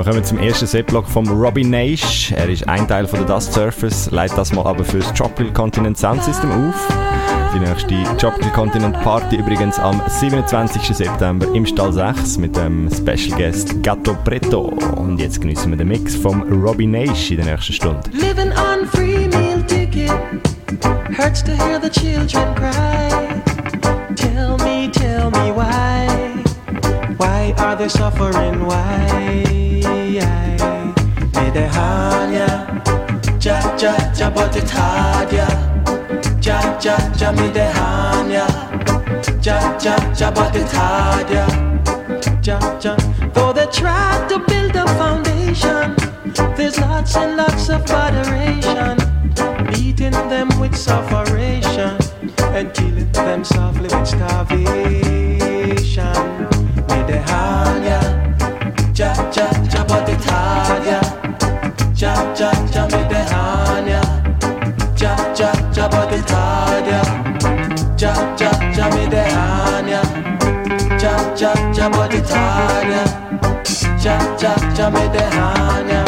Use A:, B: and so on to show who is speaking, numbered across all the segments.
A: Wir kommen zum ersten Setblock von Robin Nash. Er ist ein Teil von der Dust Surface, leitet das mal aber fürs Tropical Continent Sound System auf. Die nächste Tropical Continent Party übrigens am 27. September im Stall 6 mit dem Special Guest Gatto Preto. Und jetzt genießen wir den Mix von Robin Nash in der nächsten Stunde.
B: Living on free meal ticket hurts to hear the children cry. Tell me, tell me why. Why are they suffering? Why? Medehania, ja, ja, ja, but it hard, yeah. Ja, ja, ja, Medehania, ja, ja, ja, but it hard, yeah. Ja, ja. Though they try to build a foundation, there's lots and lots of adoration, beating them with sufferation and killing them softly with starvation. Ja, ja, but it hard, yeah. Ja, ja, ja, Medehania,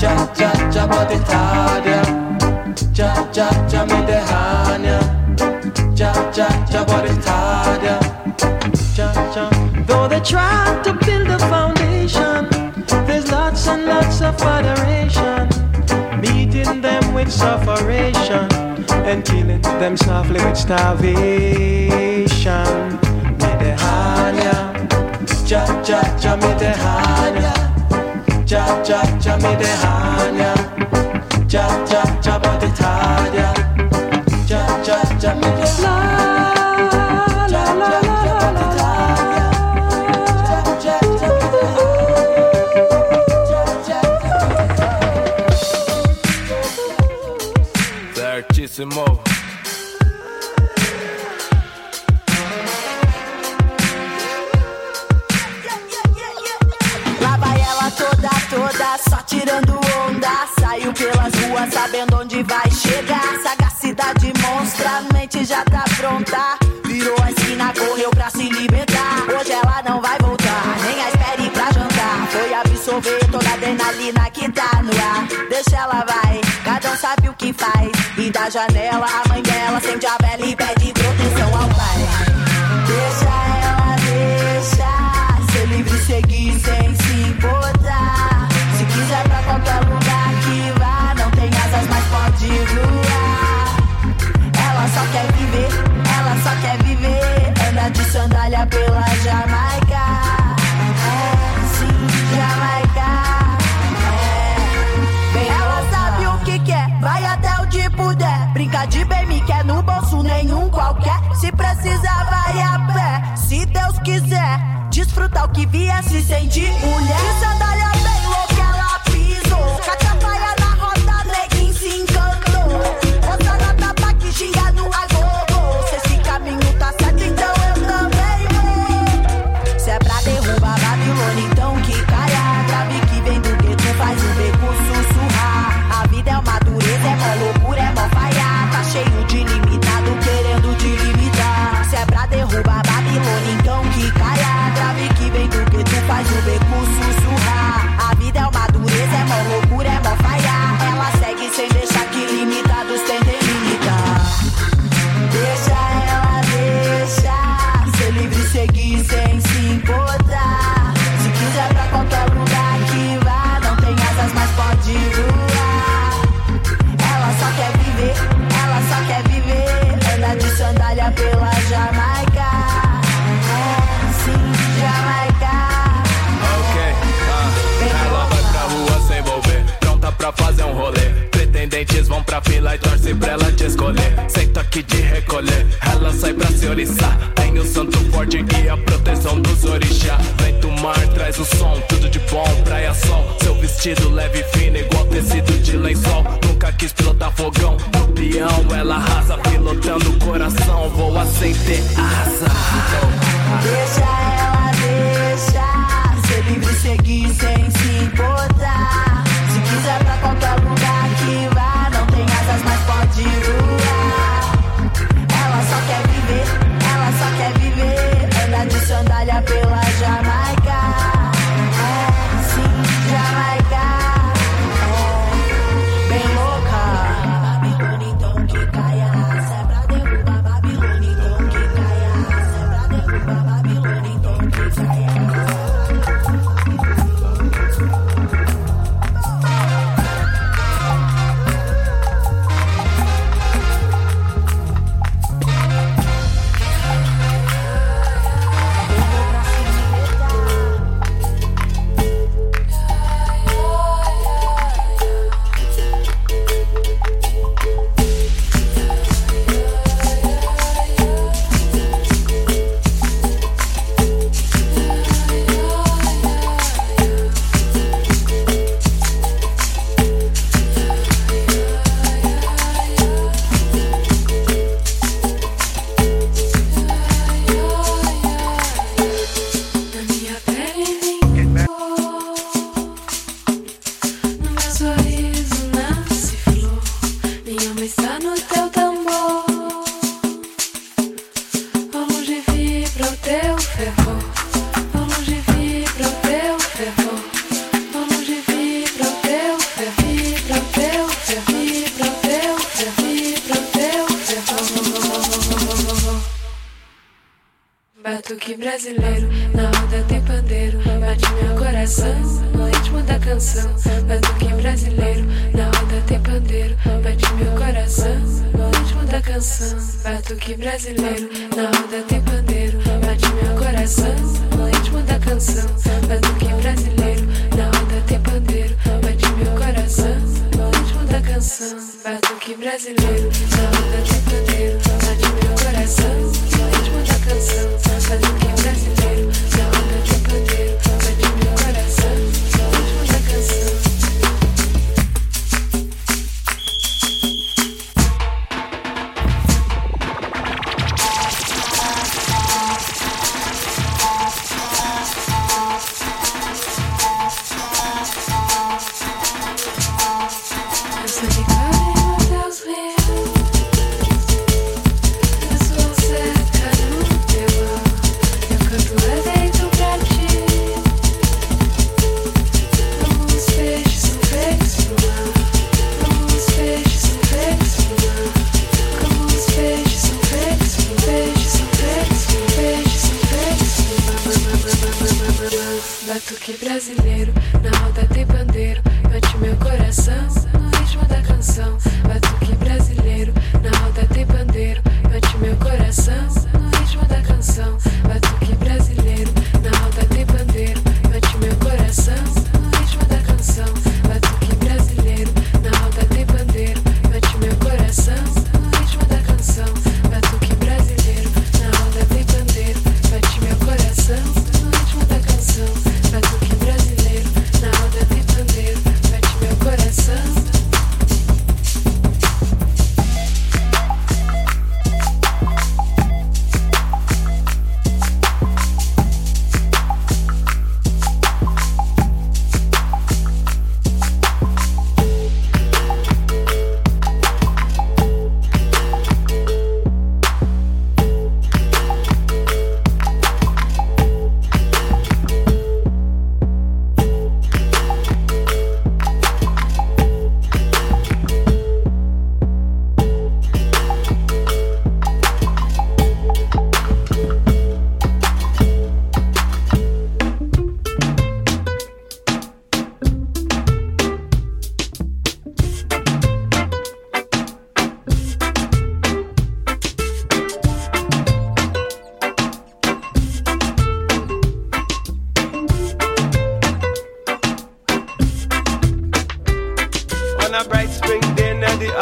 B: ja, ja, ja, but it hard, yeah. Ja, ja, ja, Medehania, ja, ja, ja, but it hard, yeah. Ja, ja. Though they try to build a foundation, there's lots and lots of adoration, meeting them with sufferation and killing them softly with starvation. Medehania, ja, ja, ja, Medehania, cha cha ja, Medehania, ja,
C: janela, a mãe dela a vela e pede proteção ao pai. Deixa ela, deixa Ser livre, seguir sem se importar que se sentir mulher. Sandália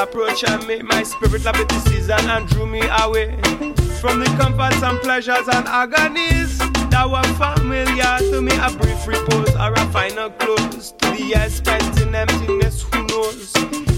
D: approach I made my spirit love it. Season and drew me away. From the comforts and pleasures and agonies That were familiar to me A brief repose or a final close To the years spent in emptiness who knows?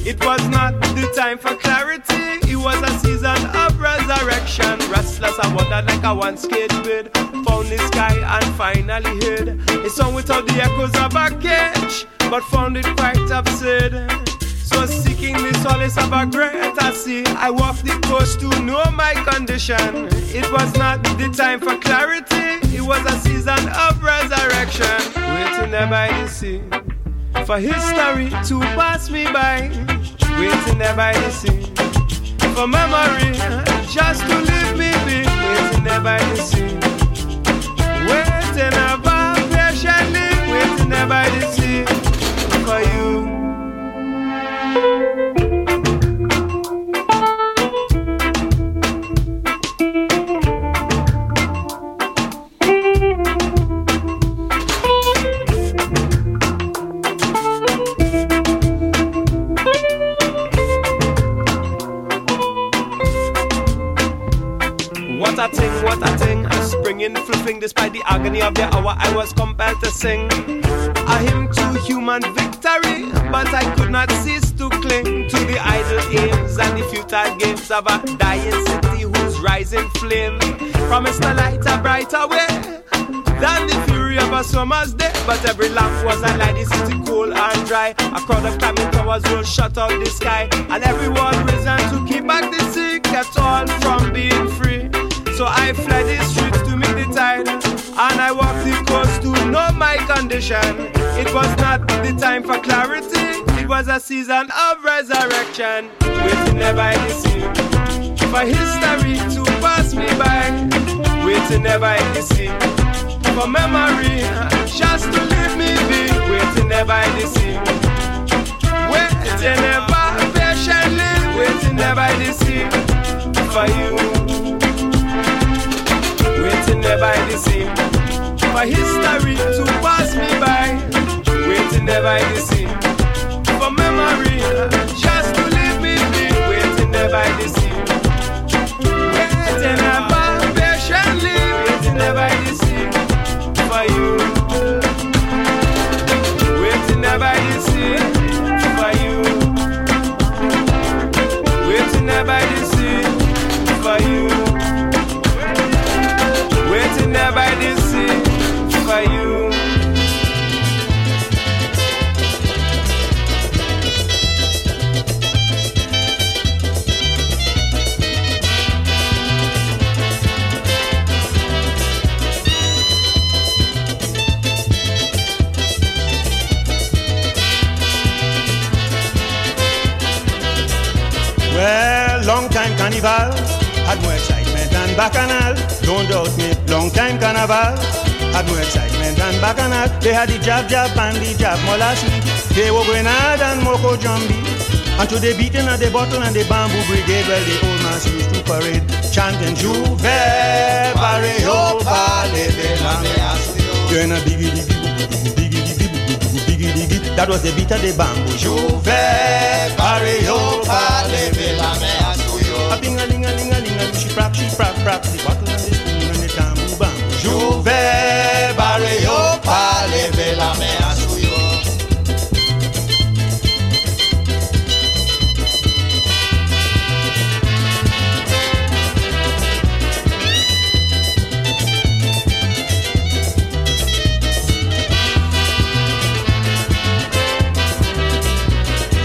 D: It was not the time for clarity. It was a season of resurrection. Restless I wandered like a one-skate bird Found the sky and finally hid. A song without the echoes of a cage But found it quite absurd so seeking the solace of a greater sea, I walked the coast to know my condition. It was not the time for clarity, it was a season of resurrection. Waiting there by the sea, for history to pass me by. Waiting there by the sea, for memory just to leave me be. Waiting there by the sea, waiting ever patiently, waiting there by the sea Música flipping, despite the agony of the hour, I was compelled to sing. A hymn to human victory, but I could not cease to cling to the idle aims and the futile games of a dying city whose rising flame promised a light a brighter way than the fury of a summer's day. But every lamp was a light, the city cold and dry. A crowd of climbing towers will shut out the sky, and everyone risen to keep back the sick, kept all from being free. So I fled the streets to meet and I walked the coast to know my condition. It was not the time for clarity, it was a season of resurrection. Waiting there by the sea, for history to pass me by. Waiting never in the sea. For memory, just to leave me be, waiting never in the sea. Waiting never patiently, waiting never in the sea. For you, waiting never in the sea. For history to pass me by, waiting never in the sea. For memory, just to leave me be, waiting never in the sea. Waiting patiently, waiting in the. For you, waiting in the. For you, waiting in the
E: carnival had more excitement than bacchanal. Don't doubt me, long time carnival had more excitement than bacchanal. They had the jab jab and the jab molasses. They were grenade and moko jumbie. And to the beating of the bottle and the bamboo brigade, well, the old man used to parade, chanting Juve Barrio oh, Pale de la in a biggie diggy, biggie diggy, biggie diggy. That was the beat of the bamboo. Juve Barrio oh, Pale de la Mea. A bing a ling a ling a ling a she she the bottle and the spoon and the. Juve Barrio Pale.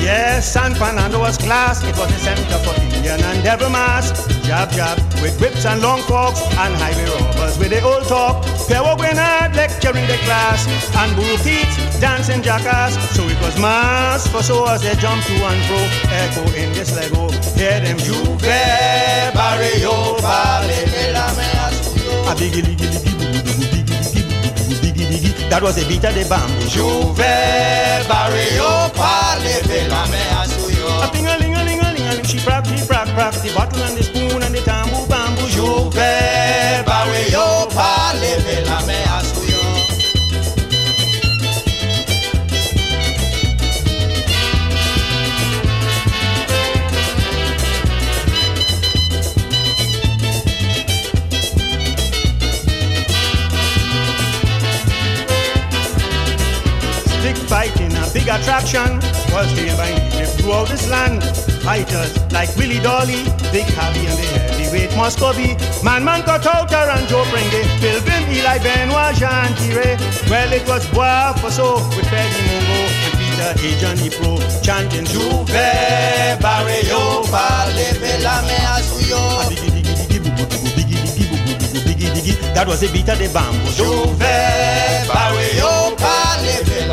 E: Yes, San Fernando was class. It was the center for Indian and devil mass. Jab jab with whips and long forks and highway robbers with the old talk. Pierrot Grenade lecturing the class and Buru Pete dancing jackass. So it was mass for so as they jump to and fro. Echo in this Lego. Hear them Juve Barrio Vale de la Mea Suyo. A biggie biggie biggie. That was the beat of the bamboo. Juve Barrio de la Mea prack. The bottle and the spoon and the tamboo bamboo. Juve Barrio Vale de la Mea Suyo. Stick fighting, a big attraction, was by Egypt throughout this land. Fighters like Willie Dolly, Big Javi and the heavyweight Muscovy, Man Man Kotautar and Joe Pringle, Pilgrim, Eli Benoit, Jean Tiré. Well, it was Bois Fosso with Peggy Mungo and Peter Ajan Pro chanting Juve Barrio Vale de la Mea Suyo. Biggie, diggy, diggy, boo, boo, boo, biggie, diggy, boo, boo, boo, biggie, diggy. That was the beat of the bamboo. Juve Barrio Vale de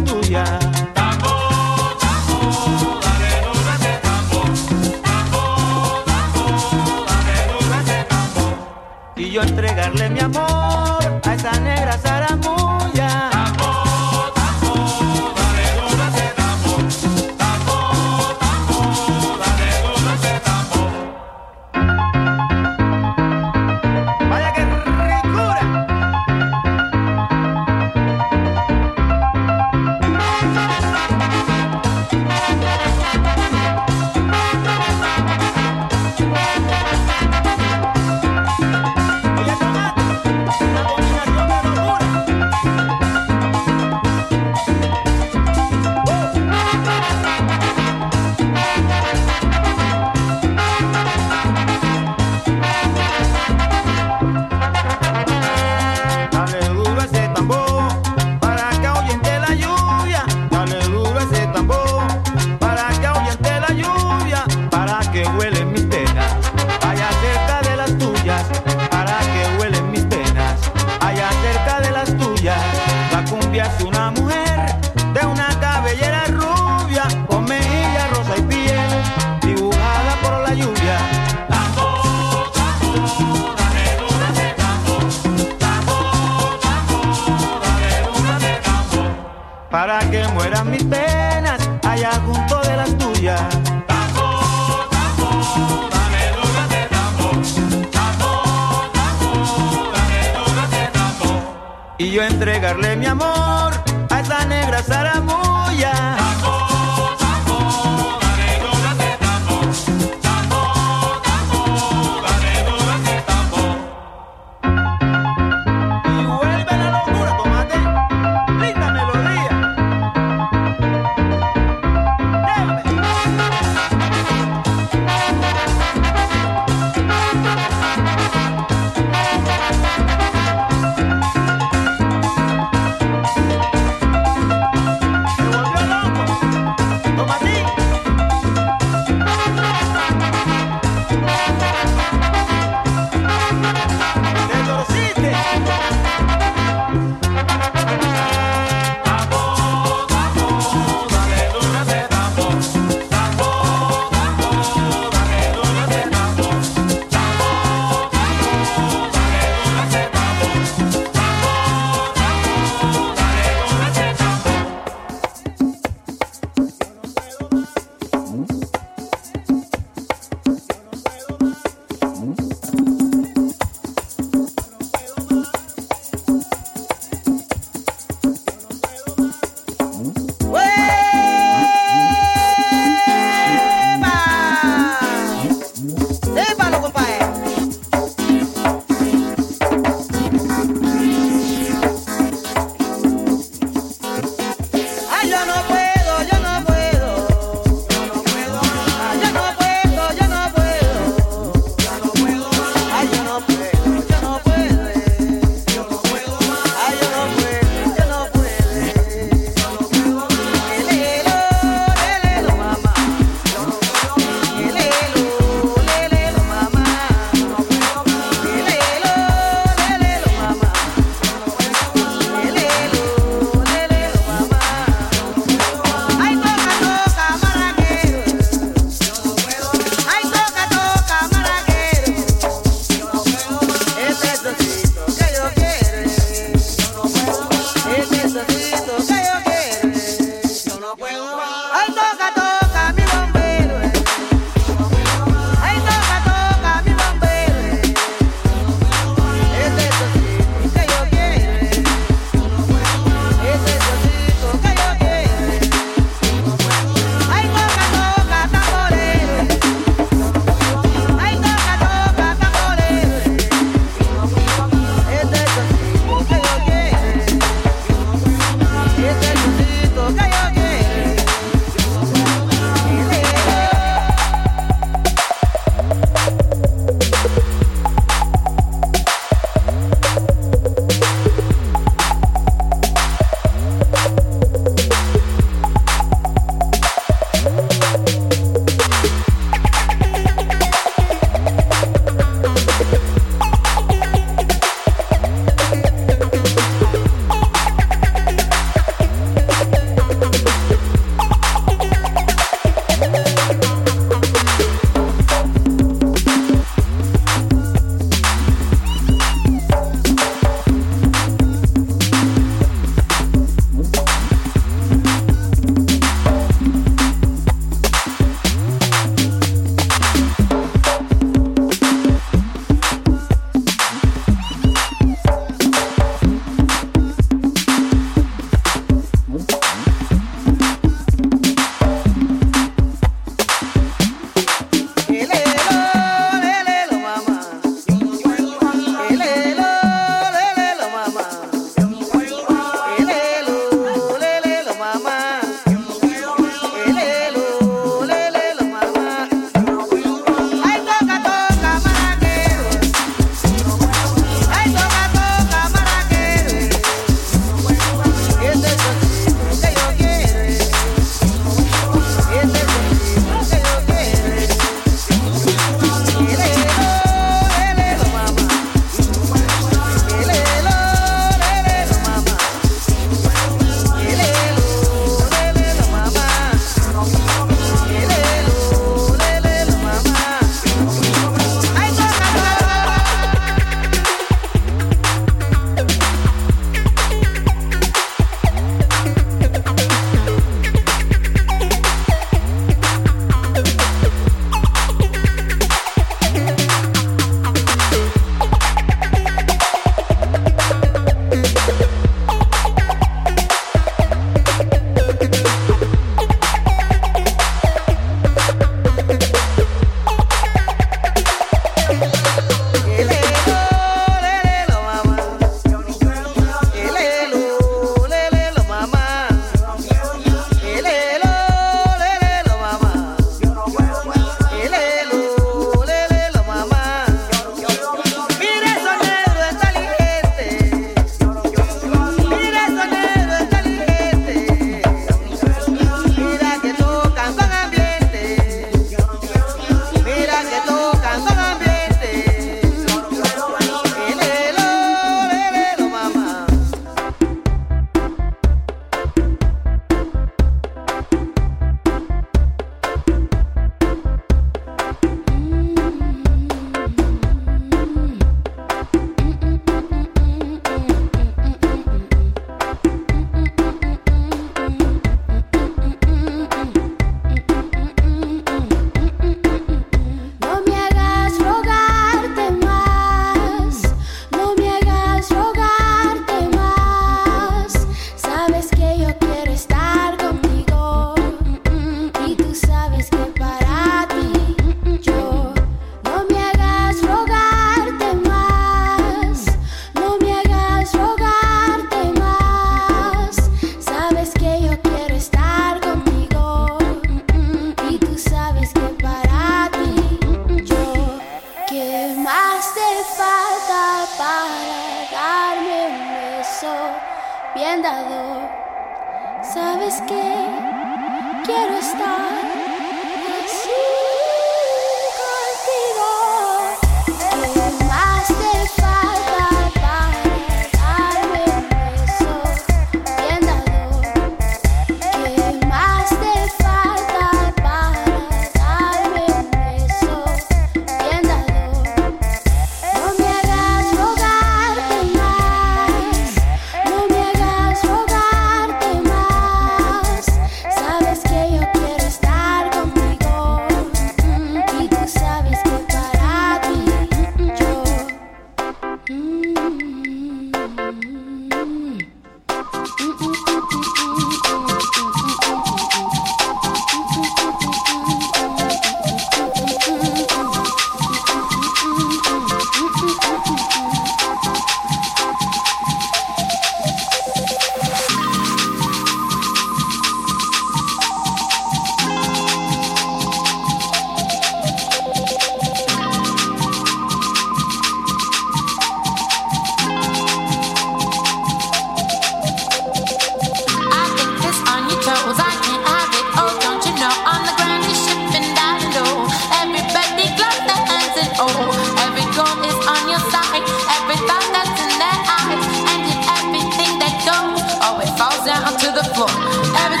F: down to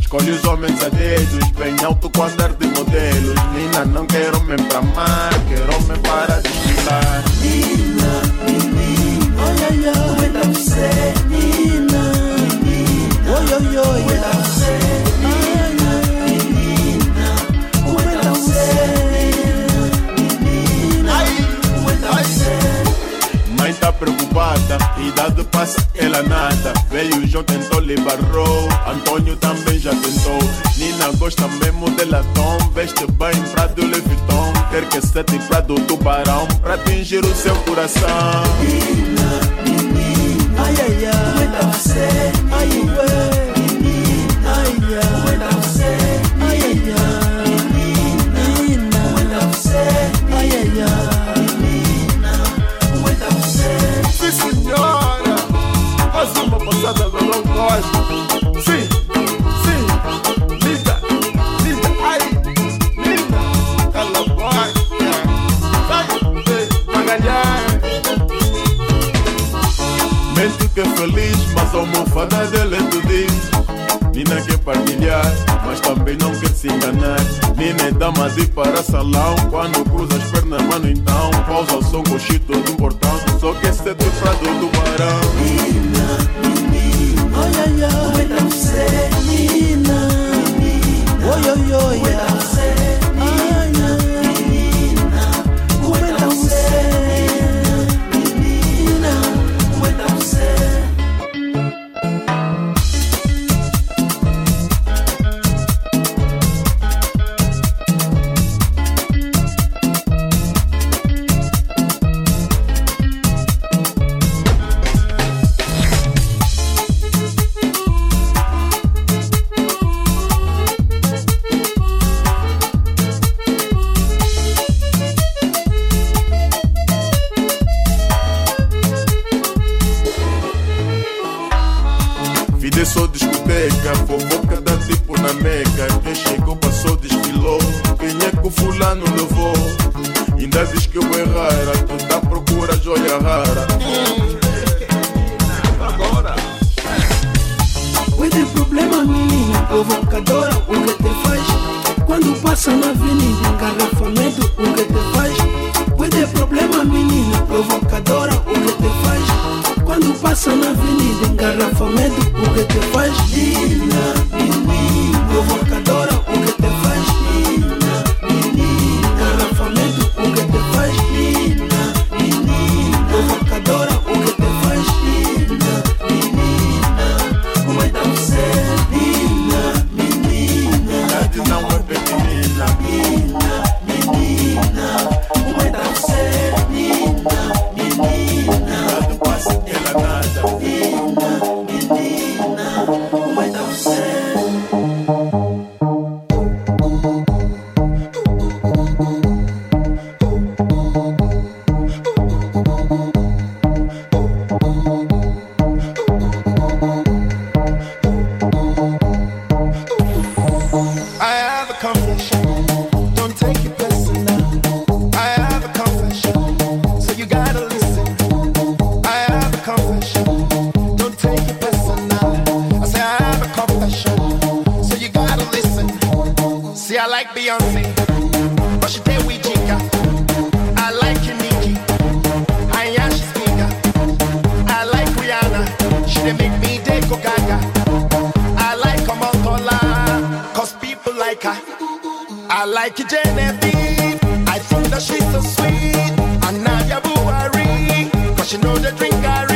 G: Escolhe os homens a dedos, bem alto com andar de modelos. Nina, não quero homem pra amar, quero homem para desfilar.
H: Nina, menina, oi, oi, oi, cuida você, Nina, menina, oi, oi, oi, cuida
G: preocupada, idade passa, ela nada. Veio João tentou lhe barrou, Antônio também já tentou. Nina gosta mesmo de latão, veste bem pra do Louis Vuitton. Quer que sete pra do tubarão, pra atingir o seu coração.
H: Ai, ai, ai, cuida você, ai, ué,
G: passada do não gosto. Sim, sim, linda, linda, ai, linda, cala boca. Sai, magalhães. Mente que é feliz, mas a almofada dele tu diz. Nina quer partilhar, mas também não quer se enganar. Nina é dama de para salão. Quando cruza as pernas, mano, então pausa o som com o chito do portão. Só quer ser do do barão.
I: I like Beyonce, but she did we Jigga. I like Nicki. I am she speaker. I like Rihanna. She did make me day gaga. I like Omotola, cause people like her. I like Genevieve, I think that she's so sweet. And Nadia Buhari, cause she know the drink Gary. It's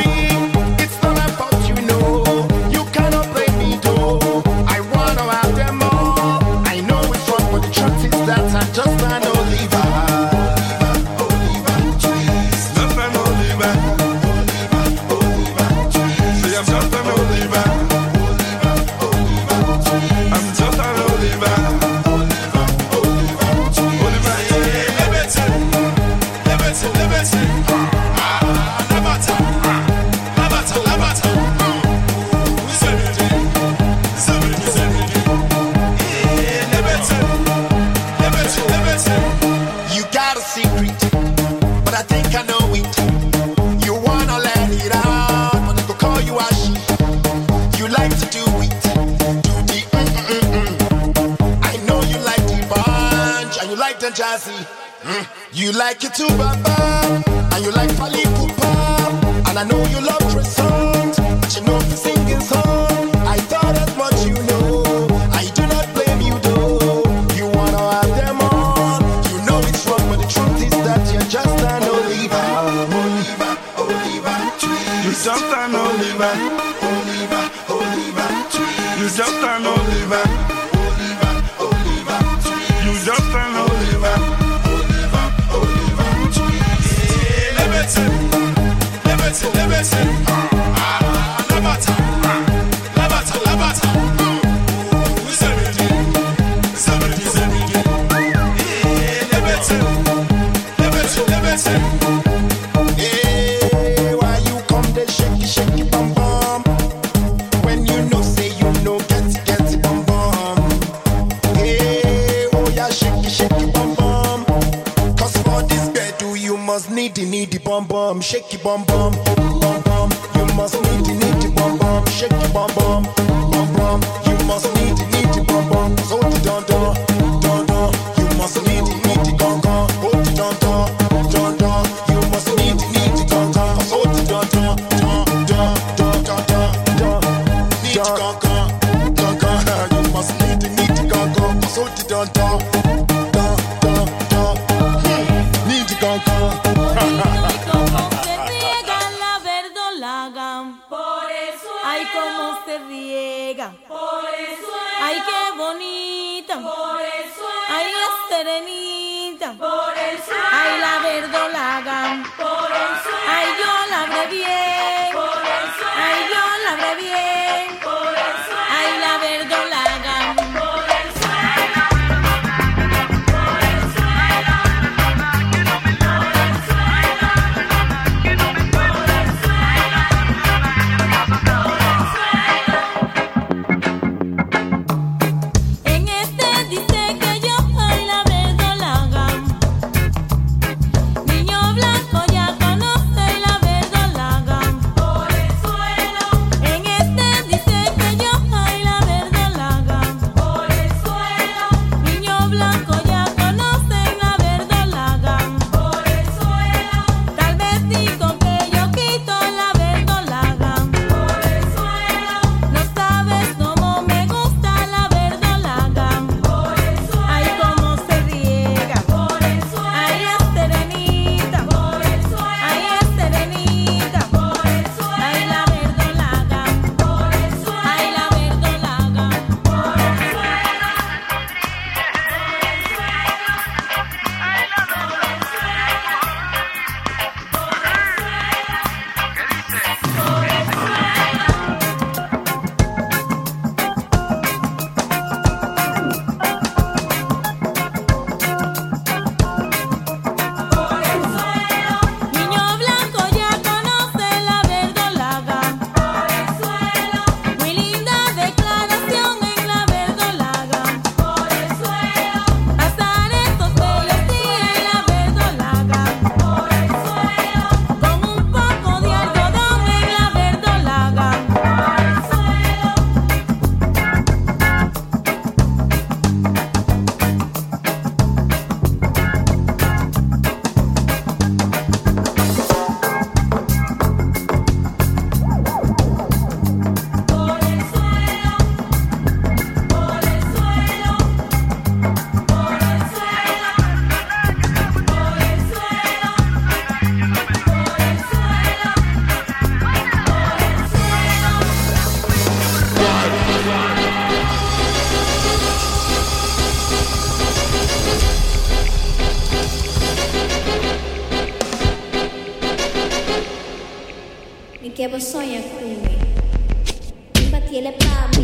J: shake bum bum, bum
K: Infatti le parli